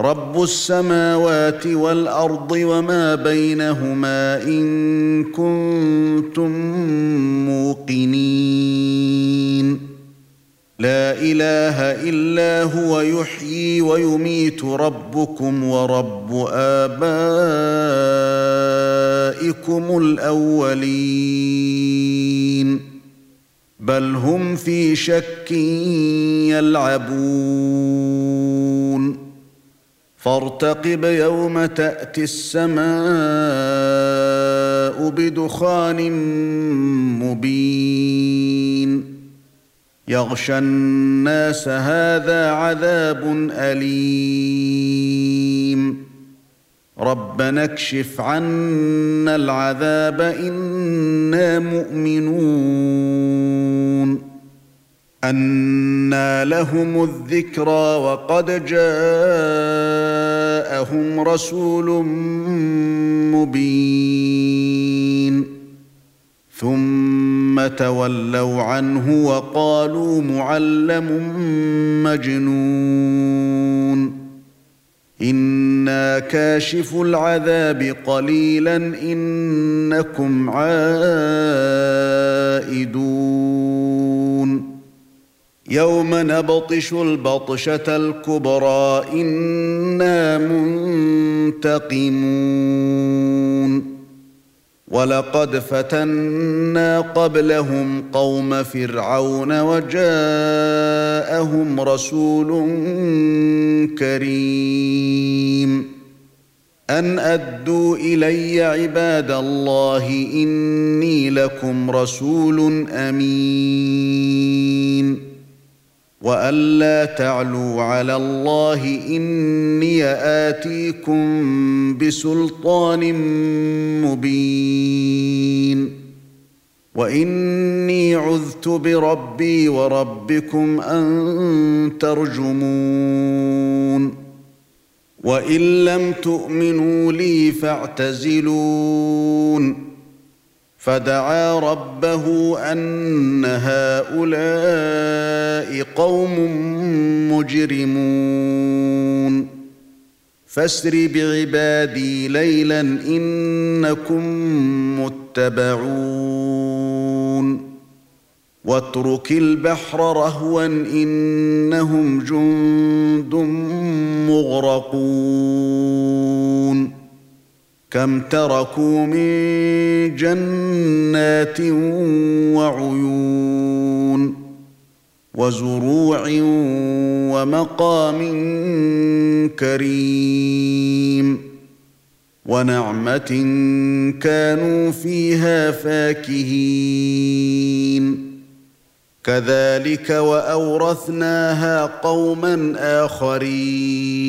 رب السماوات والارض وما بينهما ان كنتم موقنين لا اله الا هو يحيي ويميت ربكم ورب ابائكم الاولين بل هم في شك يلعبون فارتقب يوم تأتي السماء بدخان مبين. يغشى الناس هذا عذاب أليم. ربنا اكشف عنا العذاب إنا مؤمنون. أَنَّى لَهُمُ الذِّكْرَىٰ وَقَدْ جَاءَهُمْ رَسُولٌ مُّبِينٌ. ثُمَّ تَوَلَّوْا عَنْهُ وَقَالُوا مُعَلَّمٌ مَّجْنُونٌ. إِنَّا كَاشِفُو الْعَذَابِ قَلِيلًا إِنَّكُمْ عَائِدُونَ. يوم نبطش البطشة الكبرى إنا منتقمون. ولقد فتنا قبلهم قوم فرعون وجاءهم رسول كريم. أن أدوا إلي عباد الله إني لكم رسول أمين. والا تعلوا على الله اني اتيكم بسلطان مبين واني عذت بربي وربكم ان ترجمون وان لم تؤمنوا لي فاعتزلون فدعا ربه أن هؤلاء قوم مجرمون. فاسر بعبادي ليلا إنكم متبعون. واترك البحر رهوا إنهم جند مغرقون. كم تركوا من جنات وعيون وزروع ومقام كريم ونعمة كانوا فيها فاكهين. كذلك وأورثناها قوما آخرين.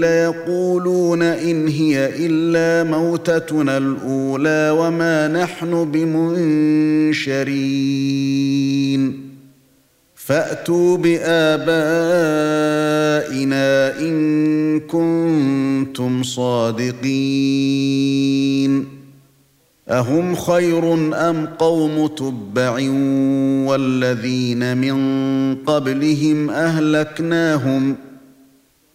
ليقولون إن هي إلا موتتنا الأولى وما نحن بمنشرين. فأتوا بآبائنا إن كنتم صادقين. أهم خير أم قوم تبع والذين من قبلهم أهلكناهم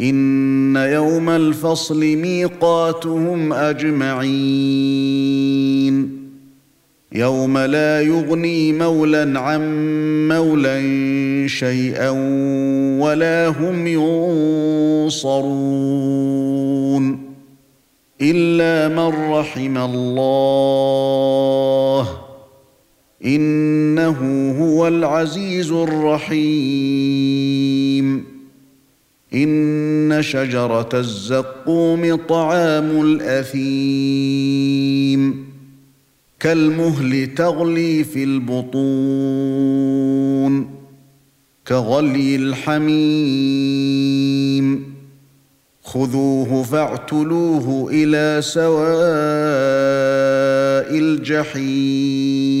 إن يوم الفصل ميقاتهم أجمعين. يوم لا يغني مولى عن مولى شيئا ولا هم ينصرون إلا من رحم الله. إنه هو العزيز الرحيم. إن شجرة الزقوم طعام الأثيم كالمهل تغلي في البطون كغلي الحميم خذوه فاعتلوه إلى سواء الجحيم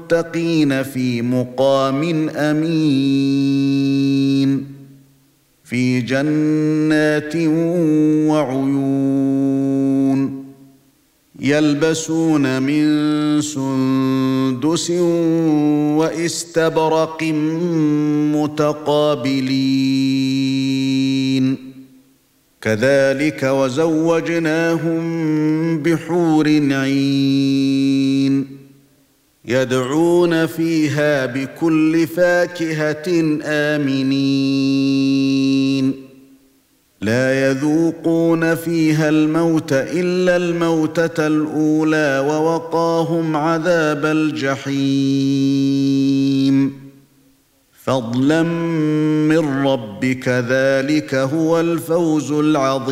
في مقام أمين في جنات وعيون يلبسون من سندس واستبرق متقابلين كذلك وزوجناهم بحور عين يدعون فيها بكل فاكهة آمنين. لا يذوقون فيها الموت إلا الموتة الأولى ووقاهم عذاب الجحيم. فضلا من ربك ذلك هو الفوز العظيم.